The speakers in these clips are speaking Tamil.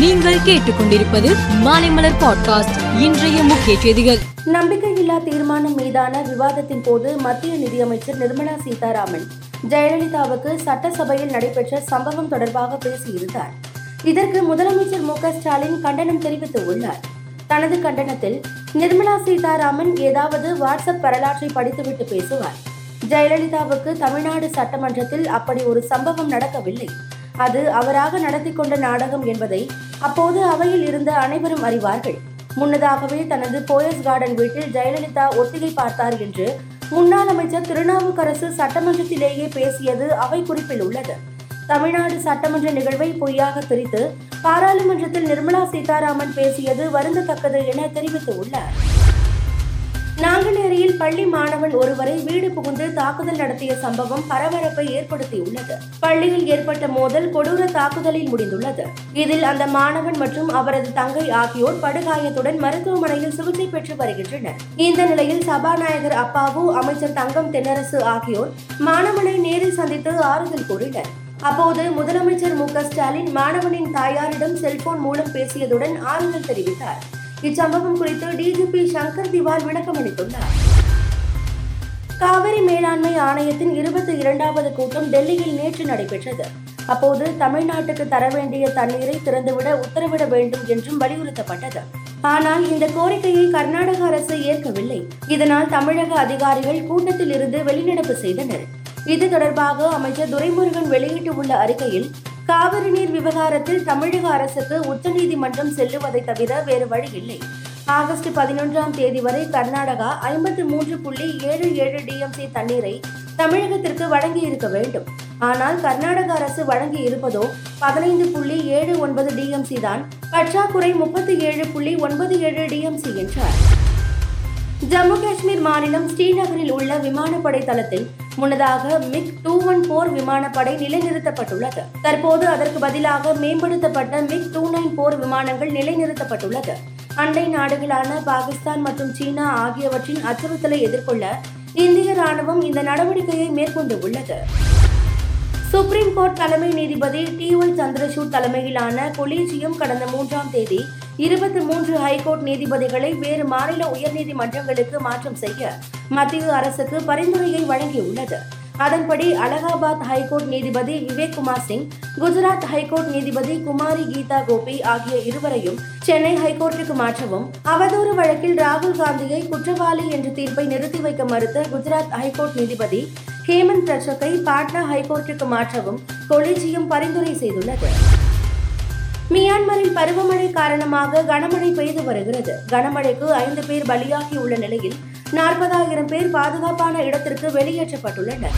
நீங்கள் கேட்டுக்கொண்டிருப்பது மாலைமலர் பாட்காஸ்ட். இன்றைய முக்கிய செய்திகள். நம்பிக்கையில்லா தீர்மானம் மீதான விவாதத்தின் போது மத்திய நிதியமைச்சர் நிர்மலா சீதாராமன் ஜெயலலிதாவுக்கு சட்டசபையில் நடைபெற்ற சம்பவம் தொடர்பாக பேசியிருந்தார். இதற்கு முதலமைச்சர் மு ஸ்டாலின் கண்டனம் தெரிவித்துள்ளார். தனது கண்டனத்தில் நிர்மலா சீதாராமன் ஏதாவது வாட்ஸ்அப் வரலாற்றை படித்துவிட்டு பேசுவார். ஜெயலலிதாவுக்கு தமிழ்நாடு சட்டமன்றத்தில் அப்படி ஒரு சம்பவம் நடக்கவில்லை. அது அவராக நடத்தி கொண்ட நாடகம் என்பதை அப்போது அவையில் இருந்த அனைவரும் அறிவார்கள். முன்னதாகவே தனது போயஸ் கார்டன் வீட்டில் ஜெயலலிதா ஒத்திகை பார்த்தார் என்று முன்னாள் அமைச்சர் திருநாவுக்கரசு சட்டமன்றத்திலேயே பேசியது அவை குறிப்பில் உள்ளது. தமிழ்நாடு சட்டமன்ற நிகழ்வை பொய்யாக திரித்து பாராளுமன்றத்தில் நிர்மலா சீதாராமன் பேசியது வருந்தத்தக்கது என தெரிவித்துள்ளார் நாங்கள் பள்ளி மாணவன் ஒருவரை வீடு புகுந்து தாக்குதல் நடத்திய சம்பவம் பரபரப்பை ஏற்படுத்தியுள்ளது. பள்ளியில் ஏற்பட்ட மோதல் கொடூர தாக்குதலில் முடிந்துள்ளது. இதில் அந்த மாணவன் மற்றும் அவரது தங்கை ஆகியோர் படுகாயத்துடன் மருத்துவமனையில் சிகிச்சை பெற்று வருகின்றனர். இந்த நிலையில் சபாநாயகர் அப்பாவு அமைச்சர் தங்கம் தென்னரசு ஆகியோர் மாணவனை நேரில் சந்தித்து ஆறுதல் கூறினர். அப்போது முதலமைச்சர் மு ஸ்டாலின் மாணவனின் தாயாரிடம் செல்போன் மூலம் பேசியதுடன் ஆறுதல் தெரிவித்தார். இச்சம்பவம் குறித்து டிஜிபி சங்கர் திவால் விளக்கம் அளித்துள்ளார் காவிரி மேலாண்மை ஆணையத்தின் இருபத்தி இரண்டாவது கூட்டம் டெல்லியில் நேற்று நடைபெற்றது. அப்போது தமிழ்நாட்டுக்கு தர வேண்டிய தண்ணீரை திறந்துவிட உத்தரவிட வேண்டும் என்றும் வலியுறுத்தப்பட்டது. ஆனால் இந்த கோரிக்கையை கர்நாடக அரசு ஏற்கவில்லை. இதனால் தமிழக அதிகாரிகள் கூட்டத்தில் இருந்து வெளிநடப்பு செய்தனர். இது தொடர்பாக அமைச்சர் துரைமுருகன் வெளியிட்டுள்ள அறிக்கையில் காவிரி நீர் விவகாரத்தில் தமிழக அரசுக்கு உச்சநீதிமன்றம் செல்லுவதை தவிர வேறு வழி இல்லை ஆகஸ்ட் பதினொன்றாம் தேதி வரை கர்நாடகா ஐம்பத்தி மூன்று புள்ளி ஏழு ஏழு டிஎம்சி தண்ணீரை தமிழகத்திற்கு வழங்கி இருக்க வேண்டும். ஆனால் கர்நாடக அரசு வழங்கி இருப்பதோ பதினைந்து புள்ளி ஏழு ஒன்பது டிஎம்சி தான். பற்றாக்குறை முப்பத்தி ஏழு புள்ளி ஒன்பது ஏழு டிஎம்சி என்றார். ஜம்மு காஷ்மீர் மாநிலம் ஸ்ரீநகரில் உள்ள விமானப்படை தளத்தில் முன்னதாக மிக் டூ ஒன் போர் விமானப்படை நிலைநிறுத்தப்பட்டுள்ளது. தற்போது அதற்கு பதிலாக மேம்படுத்தப்பட்ட மிக் டூ நைன் போர் விமானங்கள் நிலைநிறுத்தப்பட்டுள்ளது. அண்டை நாடுகளான பாகிஸ்தான் மற்றும் சீனா ஆகியவற்றின் அச்சுறுத்தலை எதிர்கொள்ள இந்திய ராணுவம் இந்த நடவடிக்கையை மேற்கொண்டு உள்ளது. சுப்ரீம் கோர்ட் தலைமை நீதிபதி டி ஒய் சந்திரசூட் தலைமையிலான கொலீஜியம் கடந்த மூன்றாம் தேதி இருபத்தி மூன்று ஹைகோர்ட் நீதிபதிகளை வேறு மாநில உயர்நீதிமன்றங்களுக்கு மாற்றம் செய்ய மத்திய அரசுக்கு பரிந்துரையை வழங்கியுள்ளது. அதன்படி அலகாபாத் ஹைகோர்ட் நீதிபதி விவேக் குமார் சிங் குஜராத் ஹைகோர்ட் நீதிபதி குமாரி கீதா கோபி ஆகிய இருவரையும் சென்னை ஹைகோர்ட்டுக்கு மாற்றவும் அவதூறு வழக்கில் ராகுல் காந்தியை குற்றவாளி என்ற தீர்ப்பை நிறுத்தி வைக்க மறுத்த குஜராத் ஹைகோர்ட் நீதிபதி ஹேமந்த் பிரச்சக்கை பாட்னா ஹைகோர்ட்டுக்கு மாற்றவும் கொலிஜியம் பரிந்துரை செய்துள்ளது. மியான்மரில் பருவமழை காரணமாக கனமழை பெய்து வருகிறது. கனமழைக்கு ஐந்து பேர் பலியாகி உள்ள நிலையில் நாற்பதாயிரம் பேர் பாதுகாப்பான இடத்திற்கு வெளியேற்றப்பட்டுள்ளனர்.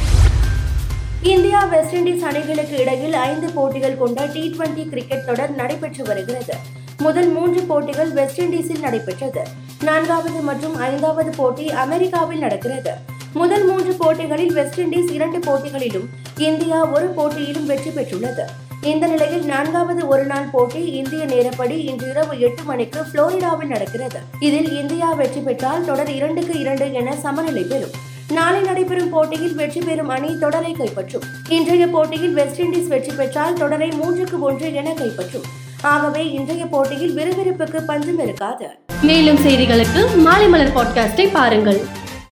இந்தியா வெஸ்ட் இண்டீஸ் அணிகளுக்கு இடையில் ஐந்து போட்டிகள் கொண்ட டி டுவெண்டி கிரிக்கெட் தொடர் நடைபெற்று வருகிறது. முதல் மூன்று போட்டிகள் வெஸ்ட் இண்டீஸில் நடைபெற்றது. நான்காவது மற்றும் ஐந்தாவது போட்டி அமெரிக்காவில் நடக்கிறது. முதல் மூன்று போட்டிகளில் வெஸ்ட் இண்டீஸ் இரண்டு போட்டிகளிலும் இந்தியா ஒரு போட்டியிலும் வெற்றி பெற்றுள்ளது. இந்த நிலையில் நான்காவது ஒருநாள் போட்டி இந்திய நேரப்படி இன்று இரவு எட்டு மணிக்கு புளோரிடாவில் நடக்கிறது. இதில் இந்தியா வெற்றி பெற்றால் தொடர் இரண்டுக்கு இரண்டு என சமநிலை பெறும். நாளை நடைபெறும் போட்டியில் வெற்றி பெறும் அணி தொடரை கைப்பற்றும். இன்றைய போட்டியில் வெஸ்ட் இண்டீஸ் வெற்றி பெற்றால் தொடரை மூன்றுக்கு ஒன்று என கைப்பற்றும். ஆகவே இன்றைய போட்டியில் விறுவிறுப்புக்கு பஞ்சம் இருக்காது. மேலும் செய்திகளுக்கு மாலை மலர் பாட்காஸ்டை பாருங்கள்.